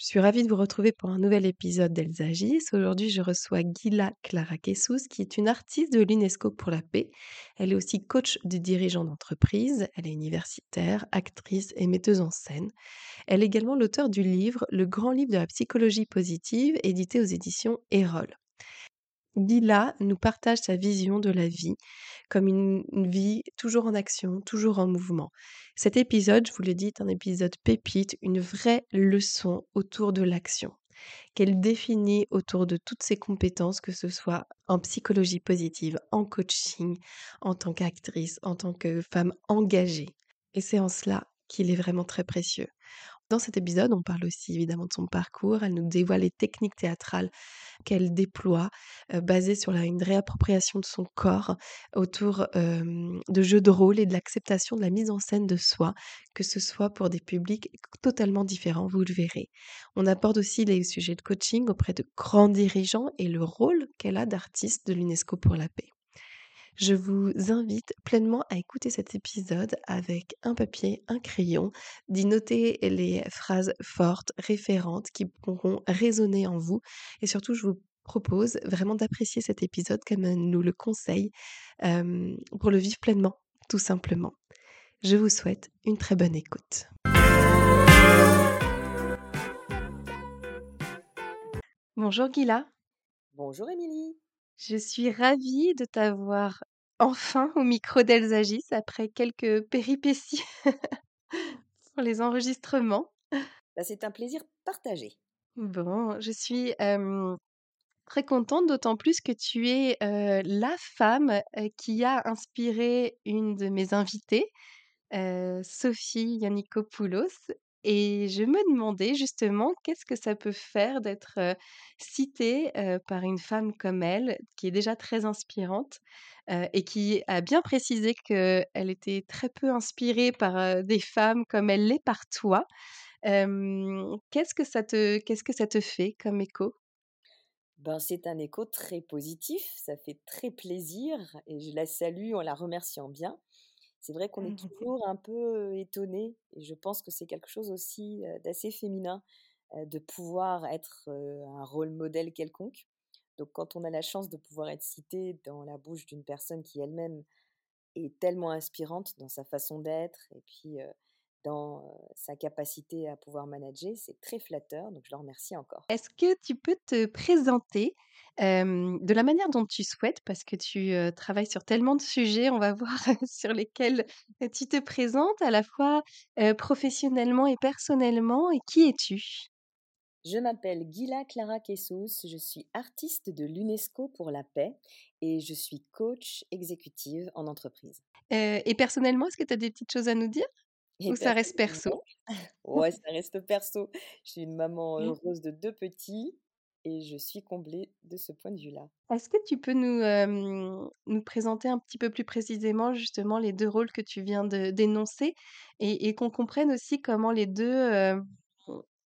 Je suis ravie de vous retrouver pour un nouvel épisode d'Elles agissent. Aujourd'hui, je reçois Gila Clara Kessous, qui est une artiste de l'UNESCO pour la paix. Elle est aussi coach de dirigeants d'entreprise. Elle est universitaire, actrice et metteuse en scène. Elle est également l'auteur du livre Le grand livre de la psychologie positive, édité aux éditions Erol. Gila nous partage sa vision de la vie comme une, vie toujours en action, toujours en mouvement. Cet épisode, je vous l'ai dit, est un épisode pépite, une vraie leçon autour de l'action qu'elle définit autour de toutes ses compétences, que ce soit en psychologie positive, en coaching, en tant qu'actrice, en tant que femme engagée. Et c'est en cela qu'il est vraiment très précieux. Dans cet épisode, on parle aussi évidemment de son parcours. Elle nous dévoile les techniques théâtrales qu'elle déploie, basées sur une réappropriation de son corps autour de jeux de rôle et de l'acceptation de la mise en scène de soi, que ce soit pour des publics totalement différents, vous le verrez. On aborde aussi les sujets de coaching auprès de grands dirigeants et le rôle qu'elle a d'artiste de l'UNESCO pour la paix. Je vous invite pleinement à écouter cet épisode avec un papier, un crayon, d'y noter les phrases fortes, référentes qui pourront résonner en vous. Et surtout, je vous propose vraiment d'apprécier cet épisode comme nous le conseille pour le vivre pleinement, tout simplement. Je vous souhaite une très bonne écoute. Bonjour Gila. Bonjour Émilie. Je suis ravie de t'avoir enfin au micro d'Elzagis après quelques péripéties pour les enregistrements. Bah, c'est un plaisir partagé. Bon, je suis très contente, d'autant plus que tu es la femme qui a inspiré une de mes invitées, Sophie Yannikopoulos. Et je me demandais justement qu'est-ce que ça peut faire d'être citée par une femme comme elle, qui est déjà très inspirante et qui a bien précisé qu'elle était très peu inspirée par des femmes comme elle l'est par toi. qu'est-ce que ça te qu'est-ce que ça te fait comme écho? Ben, c'est un écho très positif, ça fait très plaisir et je la salue en la remerciant bien. C'est vrai qu'on est mmh toujours un peu étonné et je pense que c'est quelque chose aussi d'assez féminin de pouvoir être un rôle modèle quelconque. Donc quand on a la chance de pouvoir être cité dans la bouche d'une personne qui elle-même est tellement inspirante dans sa façon d'être et puis dans sa capacité à pouvoir manager, c'est très flatteur, donc je le remercie encore. Est-ce que tu peux te présenter de la manière dont tu souhaites, parce que tu travailles sur tellement de sujets, on va voir sur lesquels tu te présentes à la fois professionnellement et personnellement, et qui es-tu? Je m'appelle Gila Clara Kessous, je suis artiste de l'UNESCO pour la paix et je suis coach exécutive en entreprise. et personnellement, est-ce que tu as des petites choses à nous dire? Ou ça reste perso Ouais, ça reste perso. Je suis une maman mmh. heureuse de deux petits et je suis comblée de ce point de vue-là. Est-ce que tu peux nous, nous présenter un petit peu plus précisément justement les deux rôles que tu viens de d'énoncer et, qu'on comprenne aussi comment les deux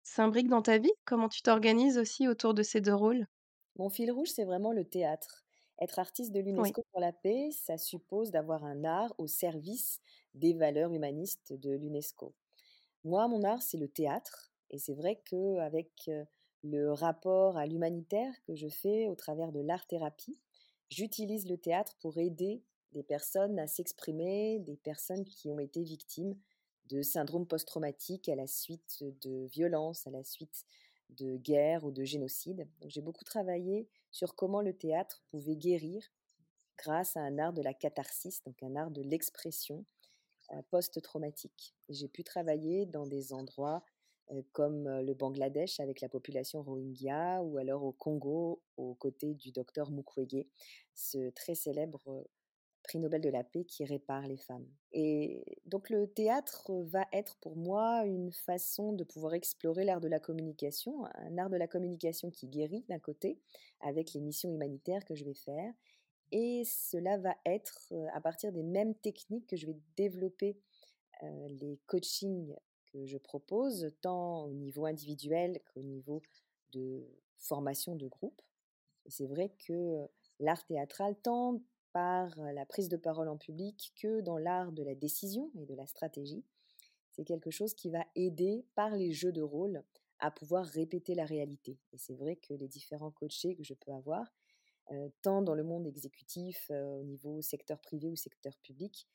s'imbriquent dans ta vie? Comment tu t'organises aussi autour de ces deux rôles? Mon fil rouge, c'est vraiment le théâtre. Être artiste de l'UNESCO pour la paix, ça suppose d'avoir un art au service des valeurs humanistes de l'UNESCO. Moi, mon art, c'est le théâtre. Et c'est vrai qu'avec le rapport à l'humanitaire que je fais au travers de l'art-thérapie, j'utilise le théâtre pour aider des personnes à s'exprimer, des personnes qui ont été victimes de syndrome post-traumatique à la suite de violences, à la suite de guerres ou de génocide. J'ai beaucoup travaillé sur comment le théâtre pouvait guérir grâce à un art de la catharsis, donc un art de l'expression euh, post-traumatique. J'ai pu travailler dans des endroits euh, comme euh, le Bangladesh avec la population Rohingya ou alors au Congo aux côtés du docteur Mukwege, ce très célèbre prix Nobel de la paix qui répare les femmes. Et donc le théâtre va être pour moi une façon de pouvoir explorer l'art de la communication, un art de la communication qui guérit d'un côté, avec les missions humanitaires que je vais faire. Et cela va être à partir des mêmes techniques que je vais développer les coachings que je propose, tant au niveau individuel qu'au niveau de formation de groupe. Et c'est vrai que l'art théâtral, tant par la prise de parole en public que dans l'art de la décision et de la stratégie, c'est quelque chose qui va aider par les jeux de rôle à pouvoir répéter la réalité. Et c'est vrai que les différents coachés que je peux avoir, tant dans le monde exécutif, au niveau secteur privé ou secteur public,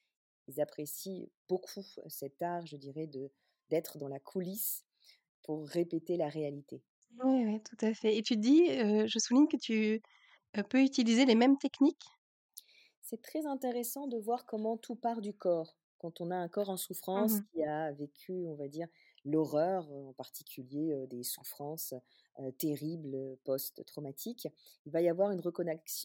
ils apprécient beaucoup cet art, je dirais, de d'être dans la coulisse pour répéter la réalité. Oui, oui, tout à fait. Et tu dis, je souligne que tu peux utiliser les mêmes techniques? C'est très intéressant de voir comment tout part du corps. Quand on a un corps en souffrance Mmh qui a vécu, on va dire, l'horreur, en particulier des souffrances terribles post-traumatiques, il va y avoir une,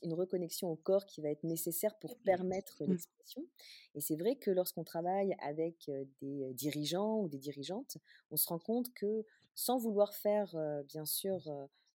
une reconnexion au corps qui va être nécessaire pour permettre Mmh. l'expression. Et c'est vrai que lorsqu'on travaille avec des dirigeants ou des dirigeantes, on se rend compte que sans vouloir faire, bien sûr,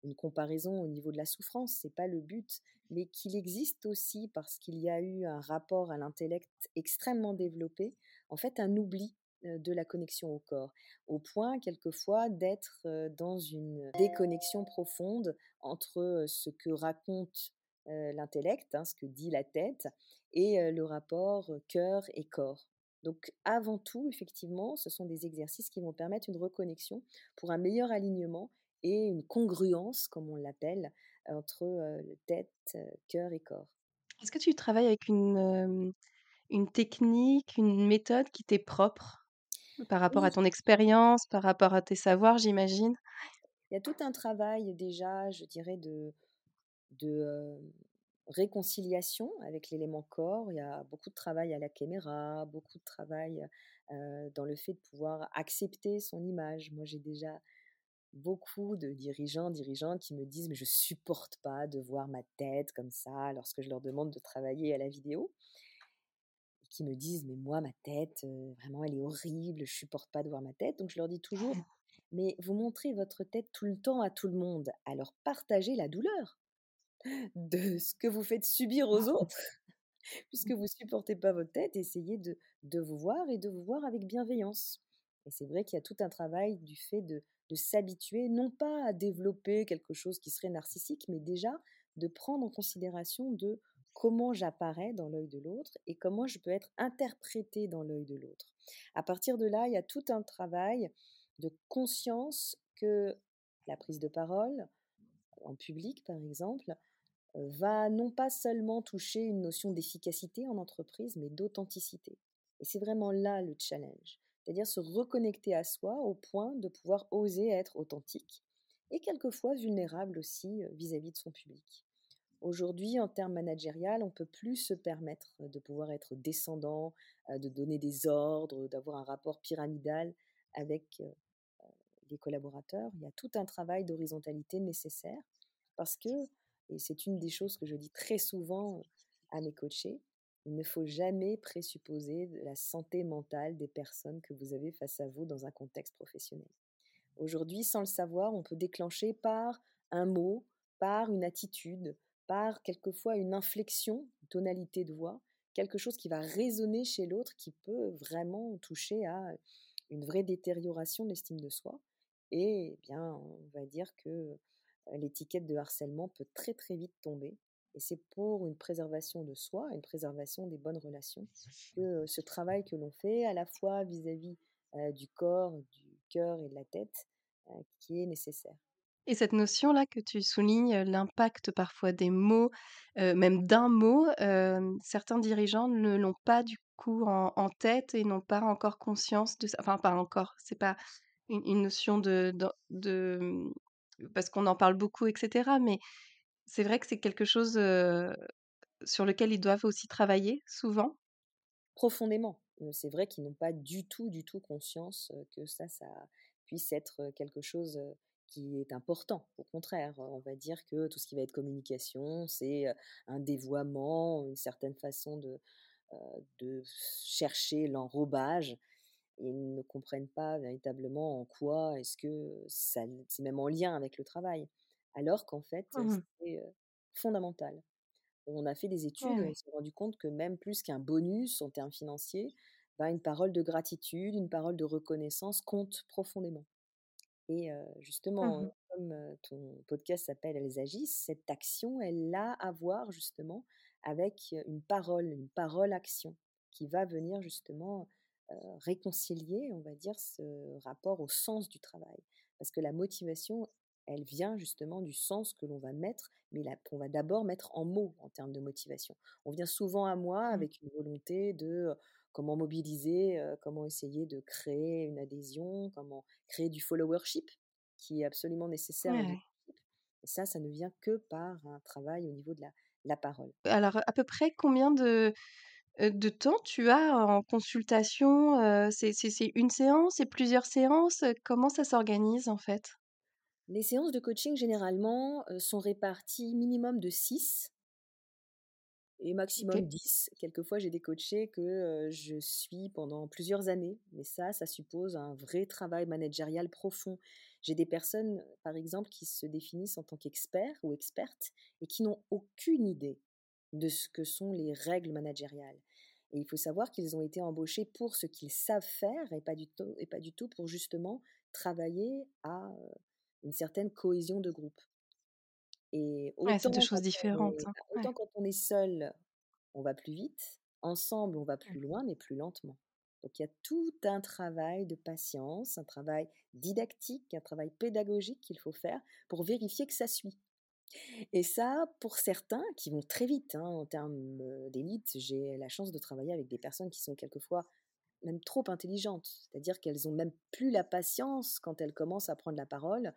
une comparaison au niveau de la souffrance, c'est pas le but, mais qu'il existe aussi parce qu'il y a eu un rapport à l'intellect extrêmement développé, en fait un oubli de la connexion au corps, au point quelquefois d'être dans une déconnexion profonde entre ce que raconte l'intellect, hein, ce que dit la tête, et le rapport cœur et corps. Donc avant tout, effectivement, ce sont des exercices qui vont permettre une reconnexion pour un meilleur alignement et une congruence, comme on l'appelle, entre tête, cœur et corps. Est-ce que tu travailles avec une technique, une méthode qui t'est propre? Par rapport à Oui, ton expérience, par rapport à tes savoirs, j'imagine? il y a tout un travail déjà, je dirais, de, de réconciliation avec l'élément corps. Il y a beaucoup de travail à la caméra, beaucoup de travail dans le fait de pouvoir accepter son image. Moi, j'ai déjà beaucoup de dirigeants, dirigeantes qui me disent mais je supporte pas de voir ma tête comme ça lorsque je leur demande de travailler à la vidéo. Qui me disent mais moi ma tête vraiment elle est horrible, je supporte pas de voir ma tête. Donc je leur dis toujours mais vous montrez votre tête tout le temps à tout le monde, alors partagez la douleur de ce que vous faites subir aux autres puisque vous supportez pas votre tête, essayez de, de vous voir et de vous voir avec bienveillance. Et c'est vrai qu'il y a tout un travail du fait de, de s'habituer, non pas à développer quelque chose qui serait narcissique, mais déjà de prendre en considération de comment j'apparais dans l'œil de l'autre et comment je peux être interprété dans l'œil de l'autre. À partir de là, il y a tout un travail de conscience que la prise de parole, en public par exemple, va non pas seulement toucher une notion d'efficacité en entreprise, mais d'authenticité. Et c'est vraiment là le challenge, c'est-à-dire se reconnecter à soi au point de pouvoir oser être authentique et quelquefois vulnérable aussi vis-à-vis de son public. Aujourd'hui, en termes managériels, on ne peut plus se permettre de pouvoir être descendant, de donner des ordres, d'avoir un rapport pyramidal avec les collaborateurs. Il y a tout un travail d'horizontalité nécessaire parce que et c'est une des choses que je dis très souvent à mes coachés. Il ne faut jamais présupposer la santé mentale des personnes que vous avez face à vous dans un contexte professionnel. Aujourd'hui, sans le savoir, on peut déclencher par un mot, par une attitude, par quelquefois une inflexion, une tonalité de voix, quelque chose qui va résonner chez l'autre, qui peut vraiment toucher à une vraie détérioration de l'estime de soi. Et bien, on va dire que l'étiquette de harcèlement peut très très vite tomber. Et c'est pour une préservation de soi, une préservation des bonnes relations, que ce travail que l'on fait, à la fois vis-à-vis du corps, du cœur et de la tête, qui est nécessaire. Et cette notion-là que tu soulignes, l'impact parfois des mots, même d'un mot, certains dirigeants ne l'ont pas du coup en, tête et n'ont pas encore conscience de ça. Enfin, pas encore, c'est pas une, notion de, de, de parce qu'on en parle beaucoup, etc. Mais c'est vrai que c'est quelque chose sur lequel ils doivent aussi travailler souvent. Profondément. C'est vrai qu'ils n'ont pas du tout, du tout conscience que ça, ça puisse être quelque chose qui est important. Au contraire, on va dire que tout ce qui va être communication, c'est un dévoiement, une certaine façon de, de chercher l'enrobage et ne comprennent pas véritablement en quoi est-ce que ça c'est même en lien avec le travail. Alors qu'en fait, Mmh c'est, fondamental. On a fait des études, Ouais, on s'est rendu compte que même plus qu'un bonus en termes financiers, bah, une parole de gratitude, une parole de reconnaissance compte profondément. Et justement, Mmh comme, ton podcast s'appelle «Elles agissent», cette action, elle a à voir justement avec, une parole, une parole-action qui va venir justement, réconcilier, on va dire, ce rapport au sens du travail. Parce que la motivation, elle vient justement du sens que l'on va mettre, mais la qu'on va d'abord mettre en mots en termes de motivation. On vient souvent à moi Mmh. avec une volonté de, comment mobiliser, comment essayer de créer une adhésion, comment créer du followership qui est absolument nécessaire Ouais. Et ça, ça ne vient que par un travail au niveau de la la parole. Alors, à peu près combien de, de temps tu as en consultation? Heu, c'est 1 séance? C'est plusieurs séances? Comment ça s'organise, en fait? Les séances de coaching généralement, sont réparties minimum de 6 et maximum OK. 10. Quelquefois, j'ai des coachés que, je suis pendant plusieurs années, mais ça, ça suppose un vrai travail managérial profond. J'ai des personnes, par exemple, qui se définissent en tant qu'experts ou expertes et qui n'ont aucune idée de ce que sont les règles managériales et il faut savoir qu'ils ont été embauchés pour ce qu'ils savent faire et pas du tout et pas du tout pour justement travailler à, une certaine cohésion de groupe et Ouais, c'est 2 autant choses différentes, est hein. Ouais. autant quand on est seul on va plus vite, ensemble on va Mmh. plus loin, mais plus lentement. Donc il y a tout un travail de patience, un travail didactique, un travail pédagogique qu'il faut faire pour vérifier que ça suit. Et ça, pour certains qui vont très vite hein, en termes d'élite, j'ai la chance de travailler avec des personnes qui sont quelquefois même trop intelligentes, c'est-à-dire qu'elles ont même plus la patience quand elles commencent à prendre la parole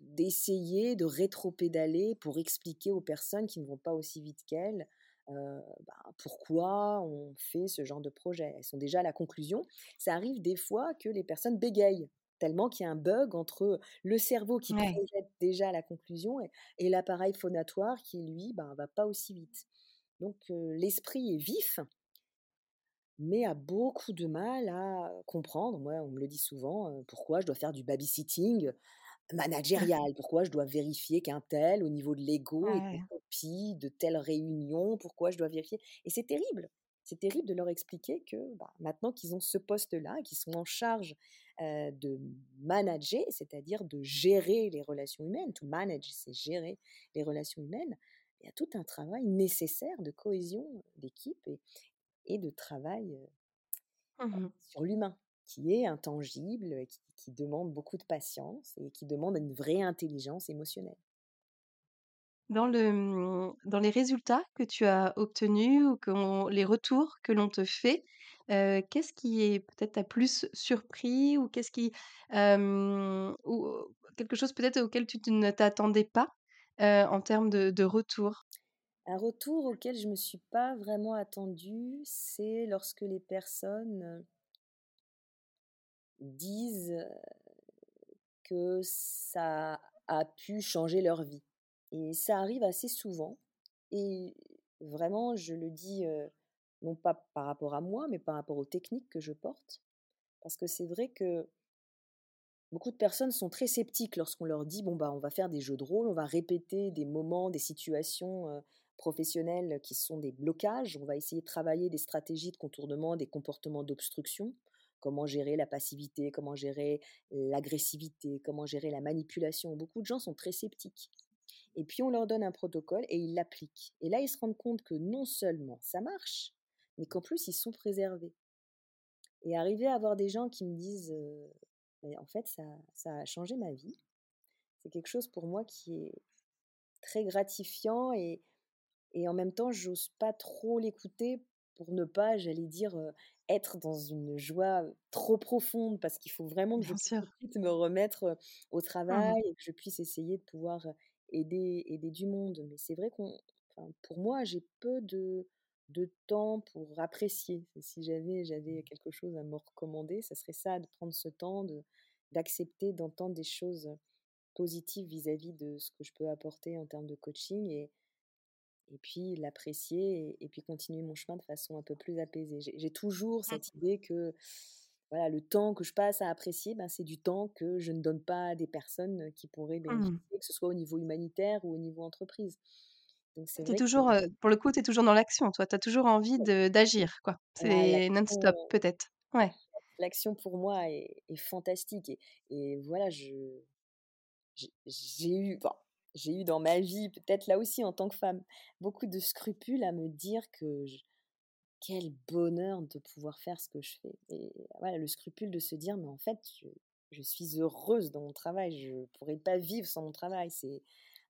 d'essayer de rétropédaler pour expliquer aux personnes qui ne vont pas aussi vite qu'elles, heu, bah, pourquoi on fait ce genre de projet. Elles sont déjà à la conclusion. Ça arrive des fois que les personnes bégayent, tellement qu'il y a un bug entre le cerveau qui Ouais. projette déjà la conclusion et et l'appareil phonatoire qui lui, ben, va pas aussi vite. Donc l'esprit est vif, mais a beaucoup de mal à comprendre. Moi, on me le dit souvent, pourquoi je dois faire du babysitting Managérial, pourquoi je dois vérifier qu'un tel, au niveau de l'ego, est copie de telle réunion? Pourquoi je dois vérifier? Et c'est terrible. C'est terrible de leur expliquer que, bah, maintenant qu'ils ont ce poste-là, qu'ils sont en charge, de manager, c'est-à-dire de gérer les relations humaines. To manage, c'est gérer les relations humaines. Il y a tout un travail nécessaire de cohésion d'équipe et et de travail, Mmh sur l'humain, qui est intangible, qui qui demande beaucoup de patience et qui demande une vraie intelligence émotionnelle. Dans le, mmh, dans les résultats que tu as obtenus ou qu'on les retours que l'on te fait, heu, qu'est-ce qui est peut-être t'a plus surpris ou qu'est-ce qui, hem, ou quelque chose peut-être auquel tu ne t'attendais pas, en termes de de retour? Un retour auquel je me suis pas vraiment attendue, c'est lorsque les personnes, disent, que ça a pu changer leur vie et ça arrive assez souvent et vraiment je le dis, non pas par rapport à moi, mais par rapport aux techniques que je porte. Parce que c'est vrai que Beaucoup de personnes sont très sceptiques lorsqu'on leur dit: «Bon, bah, on va faire des jeux de rôle, on va répéter des moments, des situations, professionnelles qui sont des blocages. On va essayer de travailler des stratégies de contournement, des comportements d'obstruction. Comment gérer la passivité, comment gérer l'agressivité, comment gérer la manipulation». Beaucoup de gens sont très sceptiques et puis on leur donne un protocole et ils l'appliquent et là, ils se rendent compte que non seulement ça marche, mais qu'en plus ils sont préservés et arriver à avoir des gens qui me disent, heu: «Mais en fait ça ça a changé ma vie». C'est quelque chose pour moi qui est très gratifiant et et en même temps, j'ose pas trop l'écouter pour ne pas, j'allais dire, être dans une joie, trop profonde parce qu'il faut vraiment que je puisse me remettre, au Mmh travail et que je puisse essayer de pouvoir, aider aider du monde. Mais c'est vrai qu'on enfin, pour moi, j'ai peu de de temps pour apprécier. Si jamais j'avais quelque chose à me recommander, ça serait ça, de prendre ce temps de d'accepter d'entendre des choses, positives vis-à-vis de ce que je peux apporter en termes de coaching et et puis l'apprécier et, puis continuer mon chemin de façon un peu plus apaisée. J'ai toujours cette idée que voilà, le temps que je passe à apprécier, ben, c'est du temps que je ne donne pas à des personnes qui pourraient Mmh. bénéficier, que ce soit au niveau humanitaire ou au niveau entreprise. Donc que toujours, pour le coup, tu es toujours dans l'action, toi? Tu as toujours envie d'agir, quoi? ah, C'est non-stop, peut-être? Ouais. l'action pour moi est, est fantastique et, et voilà, je j'ai j'ai eu, bon, j'ai eu dans ma vie, peut-être là aussi en tant que femme, beaucoup de scrupules à me dire que je- quel bonheur de pouvoir faire ce que je fais. Et voilà, le scrupule de se dire, mais en fait, je, je suis heureuse dans mon travail, je ne pourrais pas vivre sans mon travail. C'est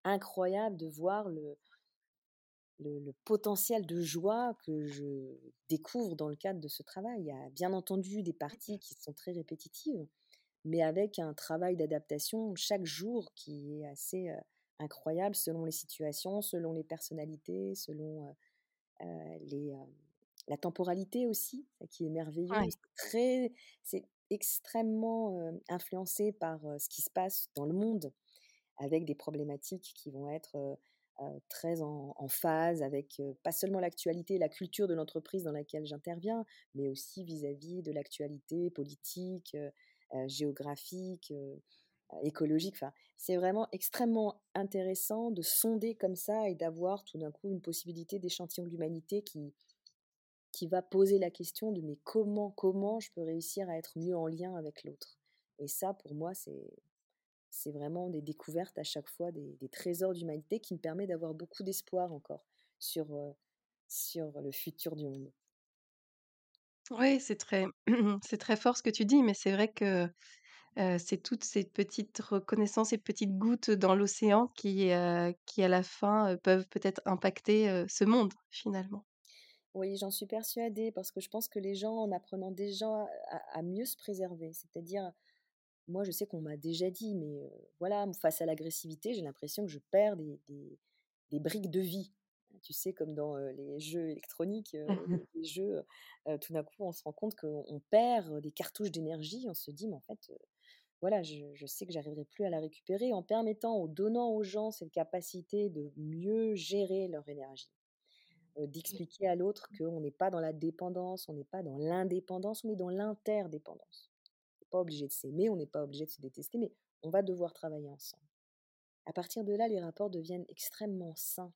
incroyable de voir le, le, le potentiel de joie que je découvre dans le cadre de ce travail. Il y a bien entendu des parties qui sont très répétitives, mais avec un travail d'adaptation chaque jour qui est assez euh, incroyable selon les situations, selon les personnalités, selon euh, euh, les, euh, la temporalité aussi, qui est merveilleux. Ouais. C'est très, c'est extrêmement euh, influencé par ce qui se passe dans le monde, avec des problématiques qui vont être très en, en phase avec pas seulement l'actualité et la culture de l'entreprise dans laquelle j'interviens, mais aussi vis-à-vis de l'actualité politique, géographique, écologique. Enfin, c'est vraiment extrêmement intéressant de sonder comme ça et d'avoir tout d'un coup une possibilité d'échantillon de l'humanité qui, qui va poser la question de mais comment, comment je peux réussir à être mieux en lien avec l'autre? Et ça, pour moi, c'est c'est vraiment des découvertes à chaque fois, des, des trésors d'humanité qui me permet d'avoir beaucoup d'espoir encore sur, euh, sur le futur du monde. Oui, c'est très c'est très fort ce que tu dis, mais c'est vrai que, c'est toutes ces petites reconnaissances, ces petites gouttes dans l'océan qui, qui à la fin, peuvent peut-être impacter, ce monde, finalement. Oui, j'en suis persuadée parce que je pense que les gens, en apprenant déjà à, à mieux se préserver, c'est-à-dire, moi je sais qu'on m'a déjà dit, mais voilà, face à l'agressivité, j'ai l'impression que je perds des, des, des briques de vie. Tu sais, comme dans les jeux électroniques, euh, les jeux, tout d'un coup, on se rend compte qu'on on perd des cartouches d'énergie. On se dit, mais en fait, voilà, je, je sais que j'arriverai plus à la récupérer en permettant, en donnant aux gens cette capacité de mieux gérer leur énergie euh, d'expliquer à l'autre qu'on n'est pas dans la dépendance, on n'est pas dans l'indépendance, on est dans l'interdépendance. On n'est pas obligé de s'aimer, on n'est pas obligé de se détester, mais on va devoir travailler ensemble. À partir de là, les rapports deviennent extrêmement sains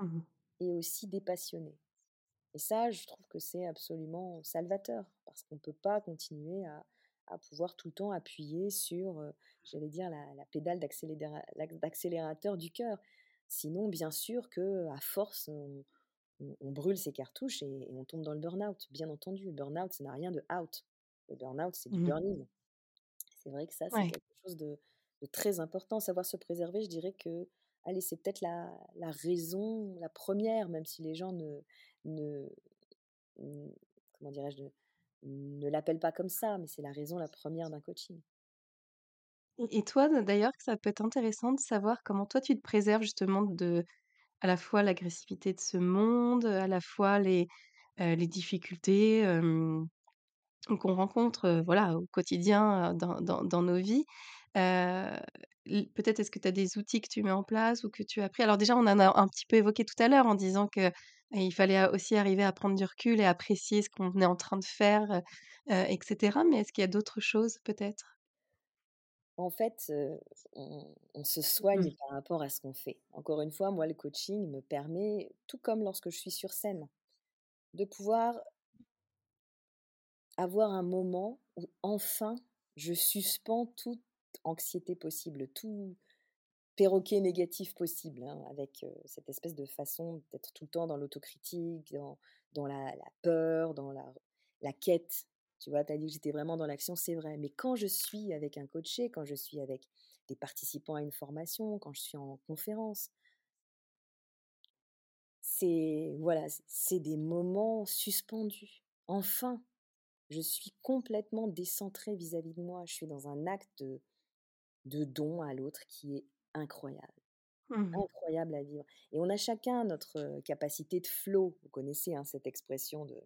Mmh et aussi dépassionnés. Et ça, je trouve que c'est absolument salvateur, parce qu'on ne peut pas continuer à, à, pouvoir tout le temps appuyer sur, euh, j'allais dire, la, la pédale d'accélérateur du cœur. Sinon, bien sûr que à force, on, on, on brûle ses cartouches et, et, on tombe dans le burn-out. Bien entendu, le burn-out, ça n'a rien de out. Le burn-out, c'est du Mmh burn-in. C'est vrai que ça, c'est Ouais. quelque chose de, de, très important. Savoir se préserver, je dirais que, allez, c'est peut-être la, la, raison, la première, même si les gens ne, ne, ne comment dirais-je, ne, l'appellent pas comme ça, mais c'est la raison la première d'un coaching. Et toi, d'ailleurs, ça peut être intéressant de savoir comment toi tu te préserves justement de à la fois l'agressivité de ce monde, à la fois les, les difficultés, qu'on rencontre, voilà, au quotidien, dans nos vies. Peut-être est-ce que tu as des outils que tu mets en place ou que tu as appris? Alors déjà, on en a un petit peu évoqué tout à l'heure en disant que, il fallait aussi arriver à prendre du recul et apprécier ce qu'on est en train de faire, heu heu, et cetera. Mais est-ce qu'il y a d'autres choses peut-être? En fait, euh, on, on, se Mmh. soigne par rapport à ce qu'on fait. Encore une fois, moi, le coaching me permet, tout comme lorsque je suis sur scène, de pouvoir avoir un moment où enfin je suspends toute anxiété possible, tout perroquet négatif possible, hein, avec cette espèce de façon d'être tout le temps dans l'autocritique, dans, dans la, peur, dans la, la quête. Tu vois, tu as dit que j'étais vraiment dans l'action, c'est vrai. Mais quand je suis avec un coaché, quand je suis avec des participants à une formation, quand je suis en conférence, c'est voilà, c'est des moments suspendus. Enfin, je suis complètement décentrée vis-à-vis de moi. Je suis dans un acte de, de don à l'autre qui est incroyable. Mmh Incroyable à vivre. Et on a chacun notre capacité de flow. Vous connaissez hein, cette expression de,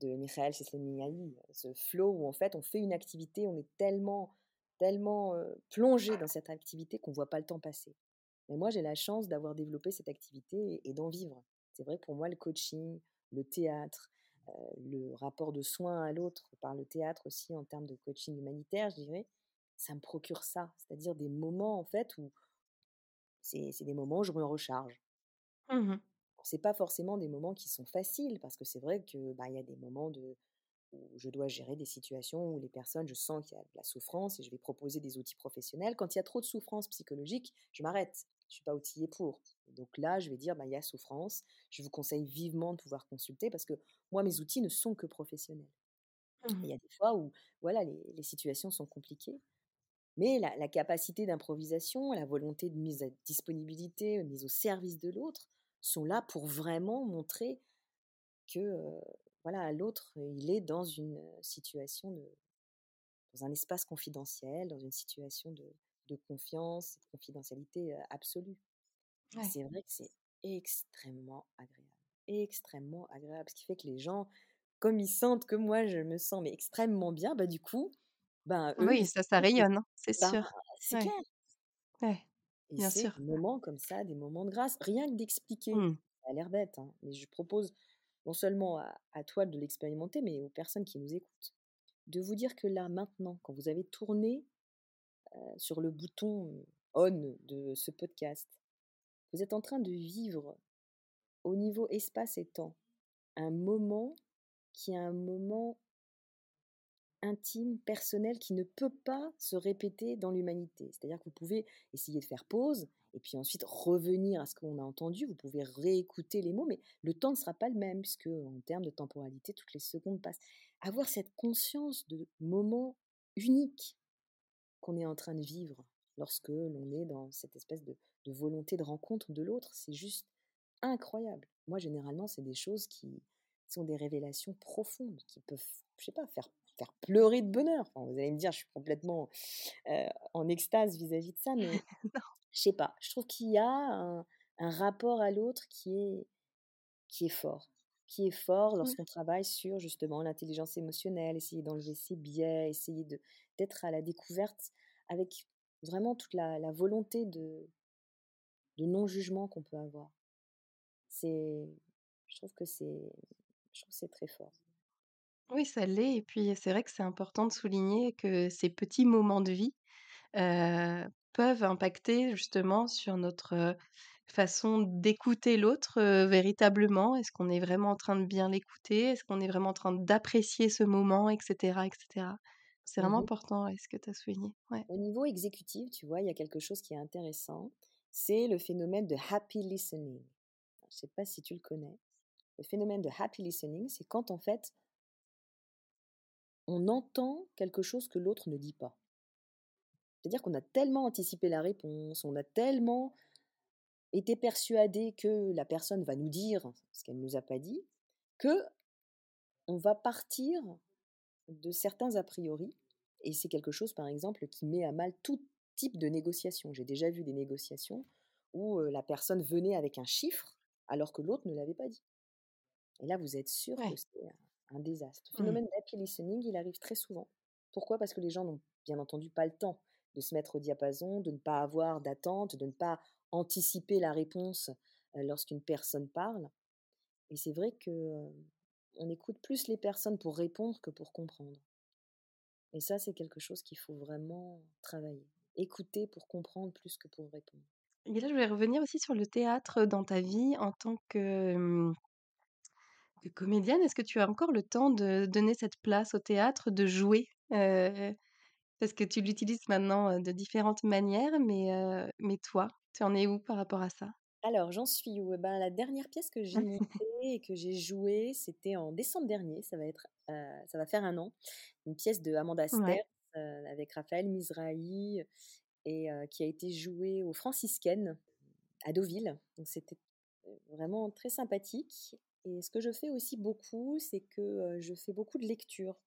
de Michael Csikszentmihalyi, ce flow où en fait on fait une activité, on est tellement, tellement euh, plongé dans cette activité qu'on voit pas le temps passer. Mais moi, j'ai la chance d'avoir développé cette activité et d'en vivre. C'est vrai que pour moi, le coaching, le théâtre, le rapport de soin à l'autre par le théâtre aussi en termes de coaching humanitaire, je dirais, ça me procure ça. C'est-à-dire des moments, en fait, où c'est des moments où je me recharge. Mmh C'est pas forcément des moments qui sont faciles, parce que c'est vrai que bah, y a des moments de, où je dois gérer des situations où les personnes, je sens qu'il y a de la souffrance et je vais proposer des outils professionnels. Quand il y a trop de souffrance psychologique, je m'arrête. Je ne suis pas outillée pour. Donc là, je vais dire, bah, il y a souffrance. Je vous conseille vivement de pouvoir consulter parce que moi, mes outils ne sont que professionnels. Il y a des fois où voilà, les, situations sont compliquées, mais la, la capacité d'improvisation, la volonté de mise à disponibilité, mise au service de l'autre, sont là pour vraiment montrer que voilà, l'autre, il est dans une situation de, dans un espace confidentiel, dans une situation de, de confiance, de confidentialité absolue. C'est vrai que c'est extrêmement agréable, extrêmement agréable, ce qui fait que les gens, comme ils sentent que moi je me sens mais extrêmement bien, bah du coup, ben eux, oui, ça, ça rayonne, hein, c'est ben, sûr. c'est Ouais, clair. ouais, Et bien sûr. des moments comme ça, des moments de grâce, rien que d'expliquer. Mmh. Ça a l'air bête, hein, mais je propose non seulement à, toi de l'expérimenter, mais aux personnes qui nous écoutent, de vous dire que là, maintenant, quand vous avez tourné sur le bouton on de ce podcast, vous êtes en train de vivre au niveau espace et temps un moment qui est un moment intime, personnel, qui ne peut pas se répéter dans l'humanité. C'est-à-dire que vous pouvez essayer de faire pause et puis ensuite revenir à ce qu'on a entendu. Vous pouvez réécouter les mots, mais le temps ne sera pas le même, puisque en termes de temporalité, toutes les secondes passent. Avoir cette conscience de moment unique qu'on est en train de vivre lorsque l'on est dans cette espèce de, volonté de rencontre de l'autre, c'est juste incroyable. Moi, généralement, c'est des choses qui sont des révélations profondes, qui peuvent, je sais pas, faire faire pleurer de bonheur. vous allez me dire, je suis complètement en extase vis-à-vis de ça, mais je sais pas. Je trouve qu'il y a un, rapport à l'autre qui est, qui est fort. Qui est fort lorsqu'on travaille sur justement l'intelligence émotionnelle, essayer d'enlever ses biais, essayer d'être à la découverte avec vraiment toute la, la volonté de, de non-jugement qu'on peut avoir. C'est, je trouve que c'est, je trouve c'est très fort. Oui, ça l'est et puis c'est vrai que c'est important de souligner que ces petits moments de vie, heu, peuvent impacter justement sur notre, façon d'écouter l'autre, heu, véritablement. Est-ce qu'on est vraiment en train de bien l'écouter? Est-ce qu'on est vraiment en train d'apprécier ce moment et cetera et cetera? C'est vraiment important, ouais, ce que tu as souligné, ouais. Au niveau exécutif, tu vois, il y a quelque chose qui est intéressant, c'est le phénomène de happy listening. Je ne sais pas si tu le connais. Le phénomène de happy listening, c'est quand en fait on entend quelque chose que l'autre ne dit pas. C'est-à-dire qu'on a tellement anticipé la réponse, on a tellement été persuadé que la personne va nous dire ce qu'elle ne nous a pas dit, que on va partir de certains a priori. Et c'est quelque chose, par exemple, qui met à mal tout type de négociation. J'ai déjà vu des négociations où la personne venait avec un chiffre alors que l'autre ne l'avait pas dit. Et là, vous êtes sûr que c'est un désastre. Le Mmh. phénomène d'happy listening, il arrive très souvent. Pourquoi? Parce que les gens n'ont bien entendu pas le temps de se mettre au diapason, de ne pas avoir d'attente, de ne pas anticiper la réponse lorsqu'une personne parle. Et c'est vrai que on écoute plus les personnes pour répondre que pour comprendre. Et ça, c'est quelque chose qu'il faut vraiment travailler. Écouter pour comprendre plus que pour répondre. Et là, je voulais revenir aussi sur le théâtre dans ta vie en tant que, mmh, que comédienne. Est-ce que tu as encore le temps de donner cette place au théâtre, de jouer? Parce que tu l'utilises maintenant, de différentes manières, mais mais toi, tu en es où par rapport à ça? Alors, j'en suis où? Eh ben, la dernière pièce que j'ai montée et que j'ai jouée, c'était en décembre dernier, ça va être, ça va faire un an. Une pièce de Amanda Sterz, Ouais. avec Raphaël Mizrahi et qui a été jouée aux Franciscaines à Deauville. Donc c'était vraiment très sympathique et ce que je fais aussi beaucoup, c'est que, je fais beaucoup de lecture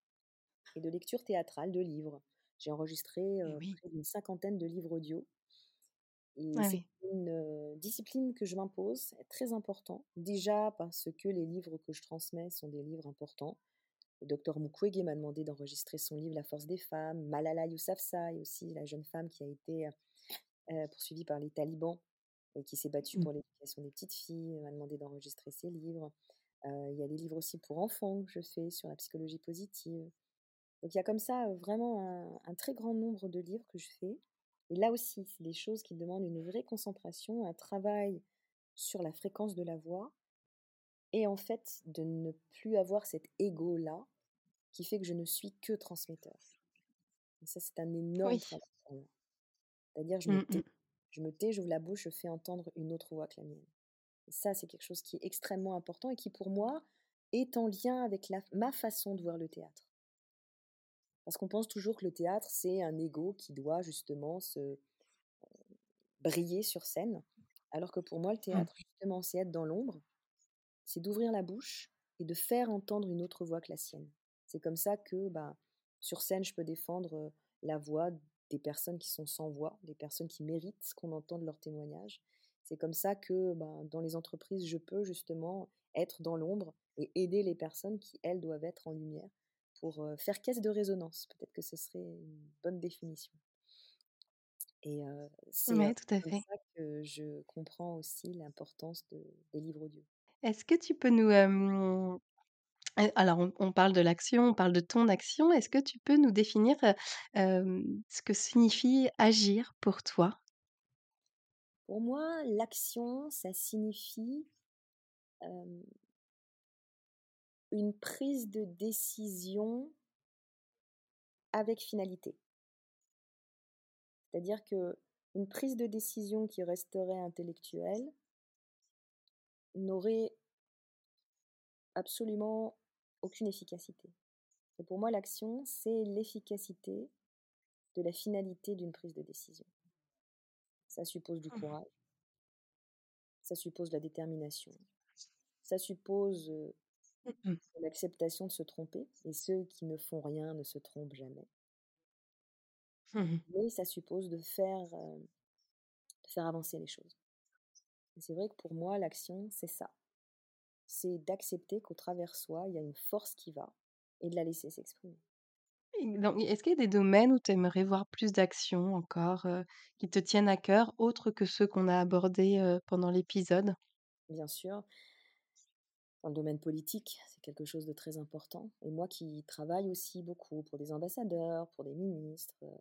et de lecture théâtrale, de livres. J'ai enregistré, Et oui. près d'une cinquantaine de livres audio et Ah c'est oui. une discipline que je m'impose, très important. Déjà parce que les livres que je transmets sont des livres importants. Le docteur Mukwege m'a demandé d'enregistrer son livre La force des femmes. Malala Yousafzai aussi, la jeune femme qui a été poursuivie par les talibans et qui s'est battu Mmh. pour l'éducation des petites filles, m'a demandé d'enregistrer ses livres. Il y a des livres aussi pour enfants que je fais sur la psychologie positive. Donc il y a comme ça, vraiment un un très grand nombre de livres que je fais et là aussi, c'est des choses qui demandent une vraie concentration, un travail sur la fréquence de la voix et en fait, de ne plus avoir cet ego-là qui fait que je ne suis que transmetteur et ça, c'est un énorme Oui. travail pour moi. C'est-à-dire je me Mmh mh. Je me tais, j'ouvre la bouche, je fais entendre une autre voix que la mienne et ça, c'est quelque chose qui est extrêmement important et qui, pour moi, est en lien avec la ma façon de voir le théâtre. Parce qu'on pense toujours que le théâtre, c'est un ego qui doit justement se, heu, briller sur scène, alors que pour moi, le Mmh. théâtre, justement, c'est être dans l'ombre, c'est d'ouvrir la bouche et de faire entendre une autre voix que la sienne. C'est comme ça que, bah, sur scène, je peux défendre, heu, la voix des personnes qui sont sans voix, des personnes qui méritent qu'on entende leur témoignage. C'est comme ça que, ben, dans les entreprises, je peux justement être dans l'ombre et aider les personnes qui, elles, doivent être en lumière pour, faire caisse de résonance. Peut-être que ce serait une bonne définition. Et c'est, tout à comme fait. ça que je comprends aussi l'importance de des livres audio. Est-ce que tu peux nous, alors on parle de l'action, on parle de ton action. Est-ce que tu peux nous définir, heu, hem, ce que signifie agir pour toi? Pour moi, l'action, ça signifie, une prise de décision avec finalité. C'est-à-dire qu'une prise de décision qui resterait intellectuelle n'aurait absolument aucune efficacité. Et pour moi, l'action, c'est l'efficacité de la finalité d'une prise de décision. Ça suppose du Mmh. courage. Ça suppose la détermination. Ça suppose, Mmh mh. l'acceptation de se tromper et ceux qui ne font rien ne se trompent jamais. Mmh mh. Mais ça suppose de faire, de faire avancer les choses. Et c'est vrai que pour moi, l'action, c'est ça. C'est d'accepter qu'au travers soi, il y a une force qui va et de la laisser s'exprimer. Est-ce qu'il y a des domaines où tu aimerais voir plus d'action encore, heu, qui te tiennent à cœur, autres que ceux qu'on a abordés, heu, pendant l'épisode? Bien sûr. Dans le domaine politique, c'est quelque chose de très important et moi qui travaille aussi beaucoup pour des ambassadeurs, pour des ministres, heu,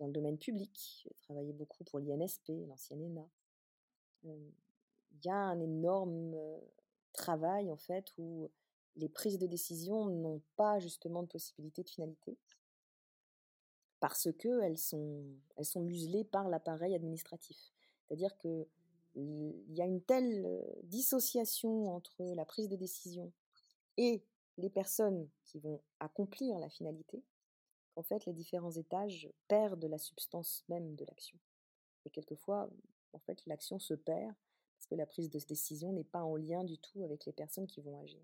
dans le domaine public, j'ai travaillé beaucoup pour l'INSP, l'ancien ENA. Il y a un énorme, travail en fait où les prises de décision n'ont pas justement de possibilité de finalité parce qu'elles sont elles sont muselées par l'appareil administratif. C'est-à-dire qu'il y a une telle, dissociation entre la prise de décision et les personnes qui vont accomplir la finalité, qu'en fait les différents étages perdent la substance même de l'action. Et quelquefois, en fait, l'action se perd parce que la prise de décision n'est pas en lien du tout avec les personnes qui vont agir.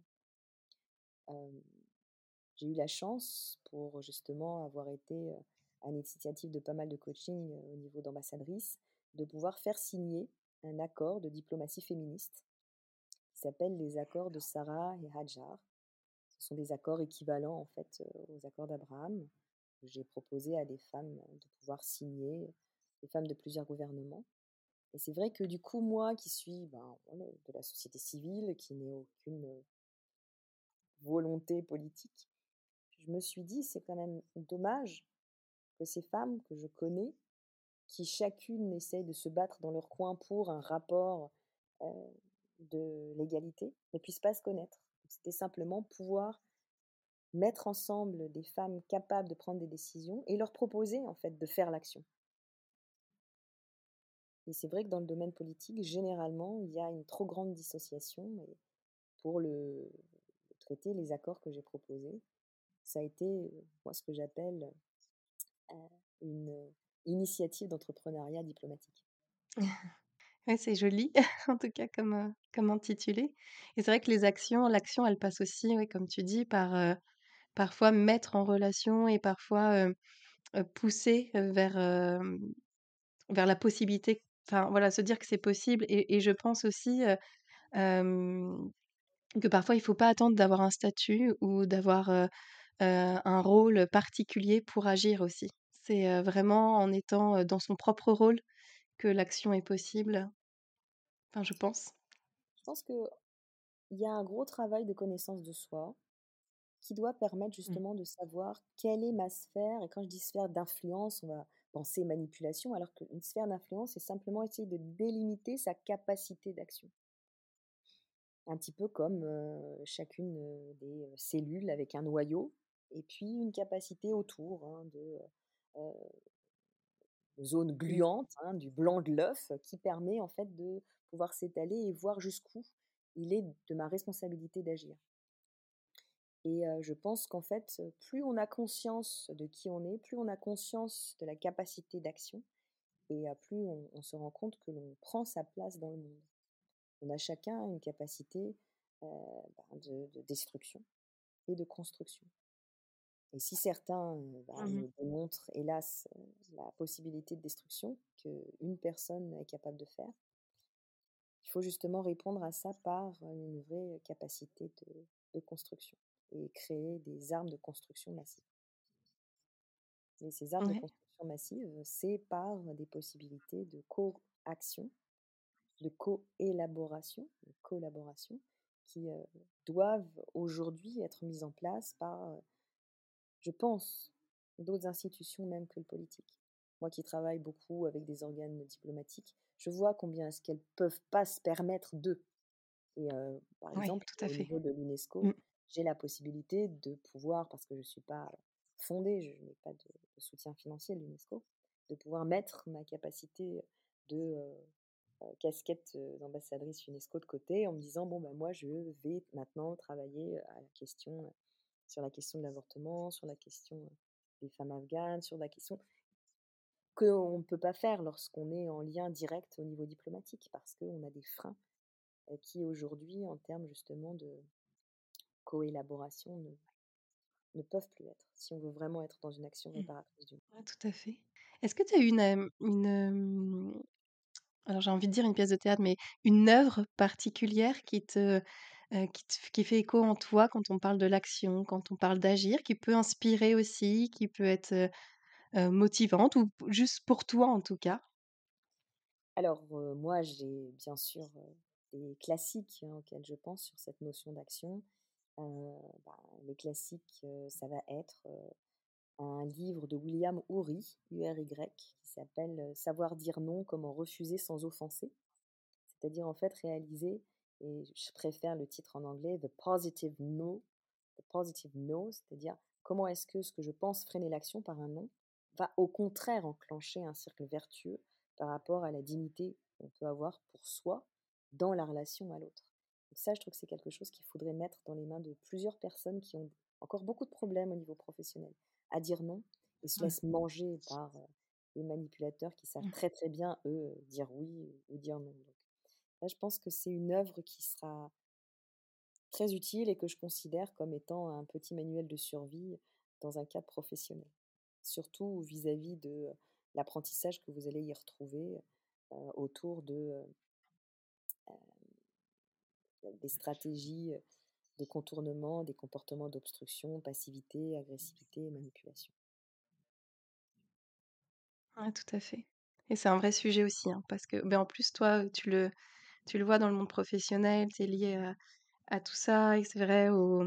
J'ai eu la chance pour justement avoir été, à l'initiative de pas mal de coaching, au niveau d'ambassadrice, de pouvoir faire signer un accord de diplomatie féministe qui s'appelle les accords de Sarah et Hadjar. Ce sont des accords équivalents en fait, aux accords d'Abraham. J'ai proposé à des femmes de pouvoir signer, des femmes de plusieurs gouvernements. Et c'est vrai que du coup, moi qui suis, ben, de la société civile, qui n'ai aucune, volonté politique, je me suis dit: «C'est quand même dommage que ces femmes que je connais, qui chacune essayent de se battre dans leur coin pour un rapport, de l'égalité, ne puissent pas se connaître». C'était simplement pouvoir mettre ensemble des femmes capables de prendre des décisions et leur proposer en fait de faire l'action. C'est vrai que dans le domaine politique, généralement, il y a une trop grande dissociation pour le traiter les accords que j'ai proposés, ça a été, heu, moi ce que j'appelle, heu, une, heu, initiative d'entrepreneuriat diplomatique. Ouais, c'est joli en tout cas comme, comme intitulé et c'est vrai que les actions l'action elle passe aussi, oui, comme tu dis par, parfois mettre en relation et parfois, pousser, vers, vers la possibilité enfin voilà, se dire que c'est possible et et je pense aussi, que parfois il faut pas attendre d'avoir un statut ou d'avoir, un rôle particulier pour agir aussi. C'est, vraiment en étant, dans son propre rôle que l'action est possible. Enfin, je pense. Je pense qu'il y a un gros travail de connaissance de soi qui doit permettre Mmh. justement de savoir quelle est ma sphère. Et quand je dis sphère d'influence, on va penser manipulation, alors qu'une sphère d'influence, c'est simplement essayer de délimiter sa capacité d'action. Un petit peu comme euh, chacune des cellules avec un noyau et puis une capacité autour hein, de euh, zone Mmh. gluante, hein, du blanc de l'œuf, qui permet en fait de pouvoir s'étaler et voir jusqu'où il est de ma responsabilité d'agir. Et je pense qu'en fait, plus on a conscience de qui on est, plus on a conscience de la capacité d'action et plus on on se rend compte que l'on prend sa place dans le monde. On a chacun une capacité, ben, de de destruction et de construction. Et si certains, heu, bah, Mmh démontrent hélas, la possibilité de destruction qu'une personne est capable de faire, il faut justement répondre à ça par une vraie capacité de de construction et créer des armes de construction massive. Et ces armes de construction massive, c'est par des possibilités de co-action, de co-élaboration, de collaboration qui, doivent aujourd'hui être mises en place par, je pense, d'autres institutions même que le politique. Moi qui travaille beaucoup avec des organes diplomatiques, je vois combien est-ce qu'elles peuvent pas se permettre de. Et par Oui, exemple, tout à au fait. niveau de Mmh. J'ai la possibilité de pouvoir, parce que je ne suis pas fondée, je n'ai pas de soutien financier de l'UNESCO, de pouvoir mettre ma capacité de, casquette, d'ambassadrice UNESCO de côté en me disant: «Bon, bah, moi, je vais maintenant travailler, à la question, sur la question de l'avortement, sur la question, des femmes afghanes, sur la question» qu'on ne peut pas faire lorsqu'on est en lien direct au niveau diplomatique parce qu'on a des freins, qui aujourd'hui, en termes justement de coélaboration ne ne peuvent plus être, si on veut vraiment être dans une action Mmh. réparatrice du Ouais, tout à fait. Est-ce que tu as une, hem, une, hem, alors j'ai envie de dire une pièce de théâtre, mais une œuvre particulière qui te, qui te qui fait écho en toi quand on parle de l'action, quand on parle d'agir, qui peut inspirer aussi, qui peut être, motivante ou juste pour toi en tout cas? alors, moi, j'ai bien sûr, des classiques, hein, auxquels je pense sur cette notion d'action. Heu, bah, les classiques, heu, ça va être, heu, un livre de William Ury, U-R-Y, qui s'appelle, «Savoir dire non, comment refuser sans offenser». C'est-à-dire, en fait, réaliser et je préfère le titre en anglais, «The Positive No», The Positive No, c'est-à-dire comment est-ce que ce que je pense freiner l'action par un non va au contraire enclencher un cercle vertueux par rapport à la dignité qu'on peut avoir pour soi dans la relation à l'autre. Ça, je trouve que c'est quelque chose qu'il faudrait mettre dans les mains de plusieurs personnes qui ont encore beaucoup de problèmes au niveau professionnel, à dire non et se laissent manger par les manipulateurs qui savent Mmh. très très bien, eux, dire oui ou dire non. Donc là, je pense que c'est une œuvre qui sera très utile et que je considère comme étant un petit manuel de survie dans un cadre professionnel. Surtout vis-à-vis de l'apprentissage que vous allez y retrouver euh, autour de, des stratégies de contournement, des comportements d'obstruction, passivité, agressivité et manipulation. Ouais, tout à fait et c'est un vrai sujet aussi, hein, parce que, beh, en plus toi, tu le tu le vois dans le monde professionnel, tu es lié à à tout ça et c'est vrai au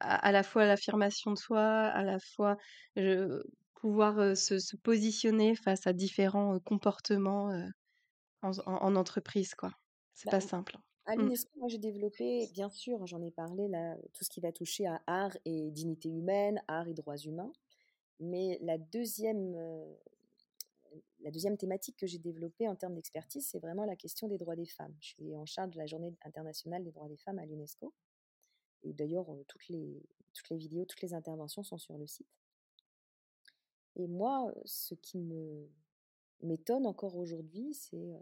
à à la fois l'affirmation de soi, à la fois je pouvoir, se se positionner face à différents, comportements, heu, en en en entreprise, quoi. C'est Bah, pas simple. À Mmh. l'UNESCO, moi j'ai développé, bien sûr, j'en ai parlé là, tout ce qui va toucher à art et dignité humaine, art et droits humains. Mais la deuxième, euh, la deuxième thématique que j'ai développée en termes d'expertise, c'est vraiment la question des droits des femmes. Je suis en charge de la journée internationale des droits des femmes à l'UNESCO. Et d'ailleurs, toutes les, toutes les vidéos, toutes les interventions sont sur le site. Et moi, ce qui me m'étonne encore aujourd'hui, c'est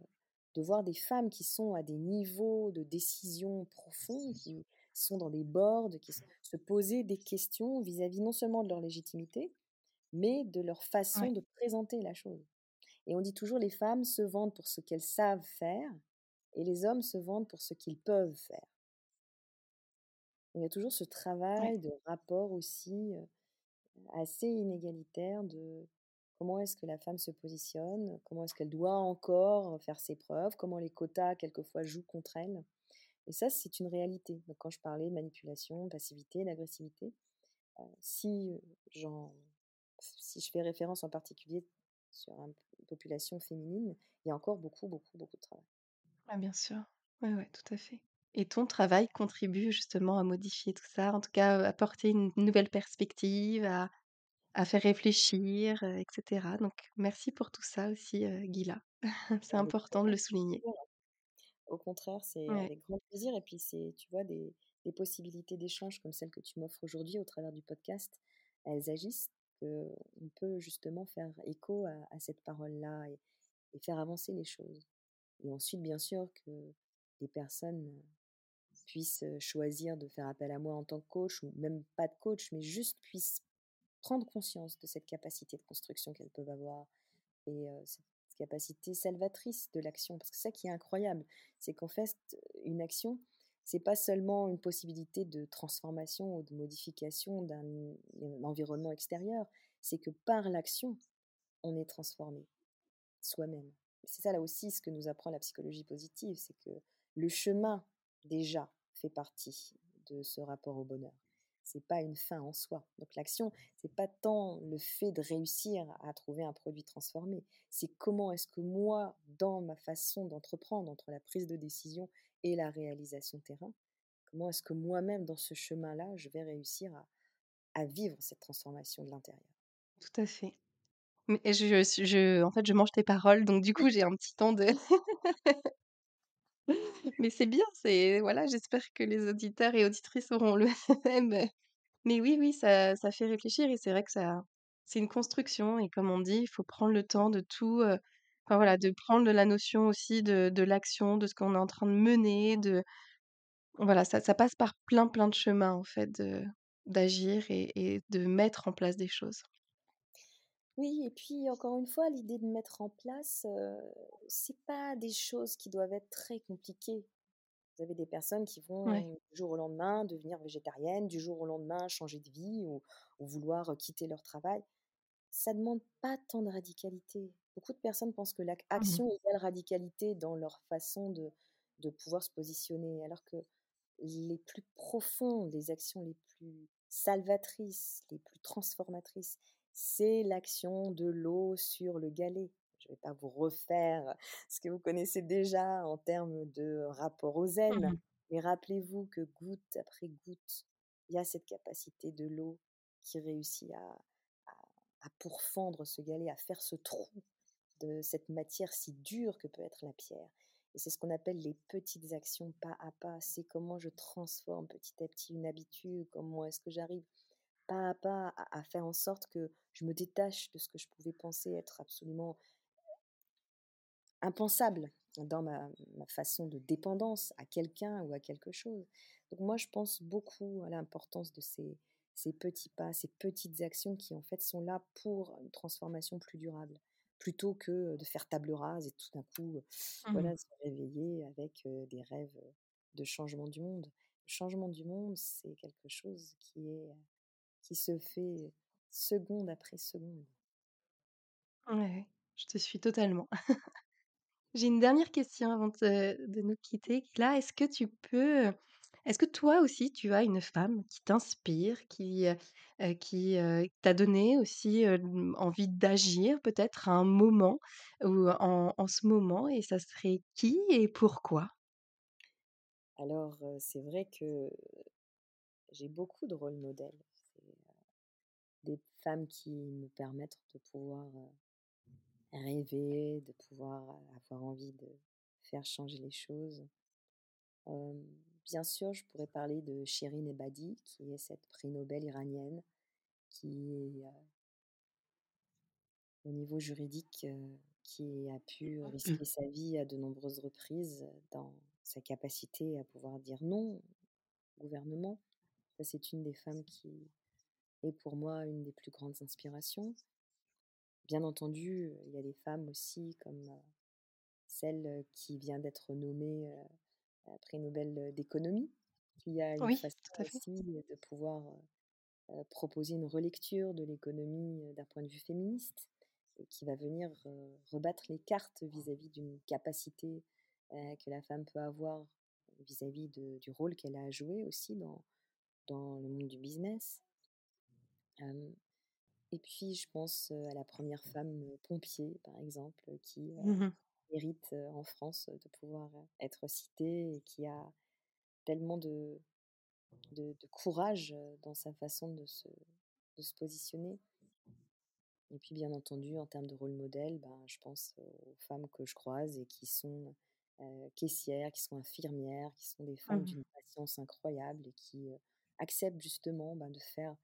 de voir des femmes qui sont à des niveaux de décision profonds, qui sont dans des boards, qui se poser des questions vis-à-vis non seulement de leur légitimité, mais de leur façon Ouais, de présenter la chose. Et on dit toujours les femmes se vendent pour ce qu'elles savent faire et les hommes se vendent pour ce qu'ils peuvent faire. Il y a toujours ce ouais. travail de rapport aussi assez inégalitaire de Comment est-ce que la femme se positionne? Comment est-ce qu'elle doit encore faire ses preuves? Comment les quotas, quelquefois, jouent contre elle? Et ça, c'est une réalité. Quand je parlais de manipulation, passivité, d'agressivité, euh, si, j'en, si je fais référence en particulier sur une population féminine, il y a encore beaucoup, beaucoup, beaucoup de travail. Ah, bien sûr. Oui, ouais, tout à fait. Et ton travail contribue justement à modifier tout ça, en tout cas, à apporter une nouvelle perspective, à à faire réfléchir, heu, et cetera. Donc merci pour tout ça aussi, heu, Gila. C'est important de le souligner. Au contraire, c'est Ouais. avec grand plaisir et puis c'est, tu vois, des des possibilités d'échange comme celles que tu m'offres aujourd'hui au travers du podcast, elles agissent, qu'on peut justement faire écho à à cette parole-là et et faire avancer les choses. Et ensuite, bien sûr, que les personnes, puissent, choisir de faire appel à moi en tant que coach ou même pas de coach, mais juste puissent prendre conscience de cette capacité de construction qu'elles peuvent avoir et cette capacité salvatrice de l'action. Parce que c'est ça qui est incroyable, c'est qu'en fait, une action, c'est pas seulement une possibilité de transformation ou de modification d'un environnement extérieur, c'est que par l'action, on est transformé soi-même. C'est ça là aussi ce que nous apprend la psychologie positive, c'est que le chemin déjà fait partie de ce rapport au bonheur. C'est pas une fin en soi. Donc l'action, c'est pas tant le fait de réussir à trouver un produit transformé, c'est comment est-ce que moi, dans ma façon d'entreprendre entre la prise de décision et la réalisation terrain, comment est-ce que moi-même dans ce chemin-là, je vais réussir à, à vivre cette transformation de l'intérieur? Tout à fait. Mais je suis je en fait, je mange tes paroles, donc du coup, j'ai un petit temps de mais c'est bien, c'est voilà, j'espère que les auditeurs et auditrices auront le même, mais oui, oui, ça ça fait réfléchir et c'est vrai que ça c'est une construction et comme on dit, il faut prendre le temps de tout, enfin de prendre la notion aussi de l'action, de ce qu'on est en train de mener, de voilà, ça ça passe par plein, plein de chemins en fait d'agir et de mettre en place des choses. Oui et puis encore une fois, l'idée de mettre en place, heu, c'est pas des choses qui doivent être très compliquées. Vous avez des personnes qui Ouais. vont du jour au lendemain devenir végétariennes, du jour au lendemain changer de vie ou ou vouloir, quitter leur travail. Ça demande pas tant de radicalité. Beaucoup de personnes pensent que l'ac Mmh égale radicalité dans leur façon de de pouvoir se positionner, alors que les plus profondes, les actions les plus salvatrices, les plus transformatrices, c'est l'action de l'eau sur le galet. Je ne vais pas vous refaire ce que vous connaissez déjà en termes de rapport au zen, Mmh mais rappelez-vous que goutte après goutte, il y a cette capacité de l'eau qui réussit à, à, à pourfendre ce galet, à faire ce trou de cette matière si dure que peut être la pierre. Et c'est ce qu'on appelle les petites actions pas à pas. C'est comment je transforme petit à petit une habitude, comment est-ce que j'arrive pas à pas à, à faire en sorte que je me détache de ce que je pouvais penser être absolument impensable dans ma, ma façon de dépendance à quelqu'un ou à quelque chose. Donc moi, je pense beaucoup à l'importance de ces, ces petits pas, ces petites actions qui en fait sont là pour une transformation plus durable, plutôt que de faire table rase et tout d'un coup, mh. voilà, se réveiller avec des rêves de changement du monde. Le changement du monde, c'est quelque chose qui est qui se fait seconde après seconde. Ouais, je te suis totalement. J'ai une dernière question avant de de nous quitter, Là, Est-ce que tu peux, est-ce que toi aussi tu as une femme qui t'inspire, qui, heu heu, qui, heu, t'a donné aussi, envie d'agir peut-être à un moment ou en en ce moment et ça serait qui et pourquoi? Alors, c'est vrai que j'ai beaucoup de rôles modèles. Des femmes qui me permettent de pouvoir, heu, rêver, de pouvoir, heu, avoir envie de faire changer les choses. Bien sûr, je pourrais parler de Shirin Ebadi, qui est cette prix Nobel iranienne qui est, heu, au niveau juridique, qui a pu risquer sa vie à de nombreuses reprises, dans sa capacité à pouvoir dire non au gouvernement. C'est une des femmes qui est pour moi une des plus grandes inspirations. Bien entendu, il y a des femmes aussi comme, celle, qui vient d'être nommée, prix Nobel, d'économie, qui a une Oui, façon aussi de pouvoir, proposer une relecture de l'économie, d'un point de vue féministe et qui va venir rebattre les cartes vis-à-vis d'une capacité que la femme peut avoir vis-à-vis du rôle qu'elle a à jouer aussi dans, dans le monde du business. Et puis, je pense à la première femme pompier, par exemple, qui mmh mérite en France de pouvoir être citée et qui a tellement de, de, courage dans sa façon de se, de se positionner. Et puis, bien entendu, en termes de rôle modèle, ben, je pense aux femmes que je croise et qui sont caissières, qui sont infirmières, qui sont des femmes mmh d'une patience incroyable et qui acceptent justement ben, de faire,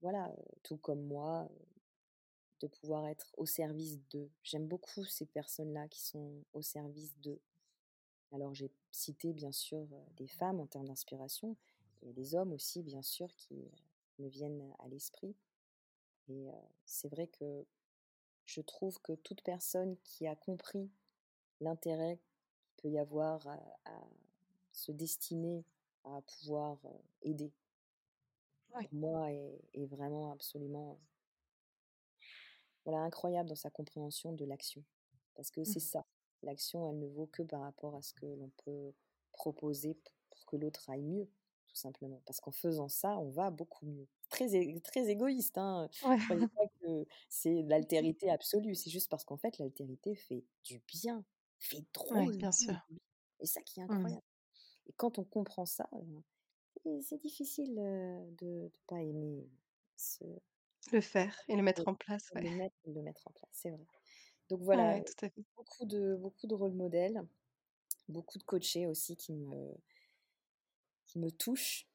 voilà, tout comme moi, de pouvoir être au service d'eux. J'aime beaucoup ces personnes-là qui sont au service d'eux. Alors j'ai cité bien sûr des femmes en termes d'inspiration, et des hommes aussi bien sûr qui me viennent à l'esprit. Et c'est vrai que je trouve que toute personne qui a compris l'intérêt qu'il peut y avoir à, se destiner à pouvoir aider, pour moi, est, vraiment absolument voilà, incroyable dans sa compréhension de l'action. Parce que c'est mmh. ça, l'action, elle ne vaut que par rapport à ce que l'on peut proposer pour que l'autre aille mieux tout simplement. Parce qu'en faisant ça, on va beaucoup mieux. Très, très égoïste, hein. Ouais. croyez pas que c'est l'altérité absolue. C'est juste parce qu'en fait, l'altérité fait du bien, fait Ouais, drôle. bien sûr. Et ça qui est Mmh. incroyable. Et quand on comprend ça, euh, c'est difficile de ne pas aimer ce, Le faire et le mettre en place, ouais. le, mettre, le mettre en place, c'est vrai. Donc voilà, Ouais, tout à fait. beaucoup de, beaucoup de rôles modèles, beaucoup de coachés aussi qui me, qui me touchent.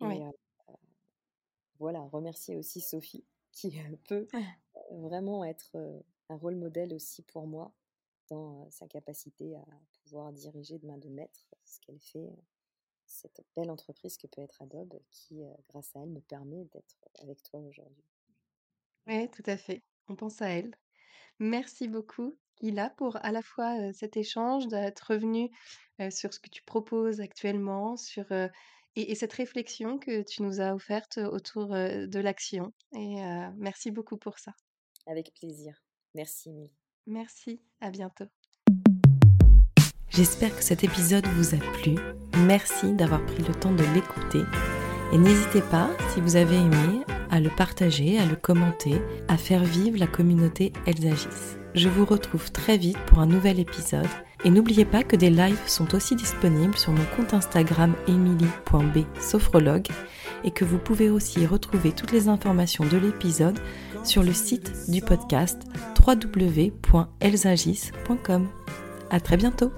Et voilà, remercier aussi Sophie qui peut vraiment être un rôle modèle aussi pour moi dans sa capacité à pouvoir diriger de main de maître ce qu'elle fait, cette belle entreprise que peut être Adobe qui, grâce à elle, me permet d'être avec toi aujourd'hui. Oui, tout à fait. On pense à elle. Merci beaucoup, Gila, pour à la fois, cet échange, d'être revenue, sur ce que tu proposes actuellement, sur, et et cette réflexion que tu nous as offerte autour, de l'action et merci beaucoup pour ça. Avec plaisir. Merci, Émilie. Merci, à bientôt. J'espère que cet épisode vous a plu. Merci d'avoir pris le temps de l'écouter. Et n'hésitez pas, si vous avez aimé, à le partager, à le commenter, à faire vivre la communauté Elsagis. Je vous retrouve très vite pour un nouvel épisode. Et n'oubliez pas que des lives sont aussi disponibles sur mon compte Instagram emily.b et que vous pouvez aussi retrouver toutes les informations de l'épisode sur le site du podcast www.elsagis.com. À très bientôt!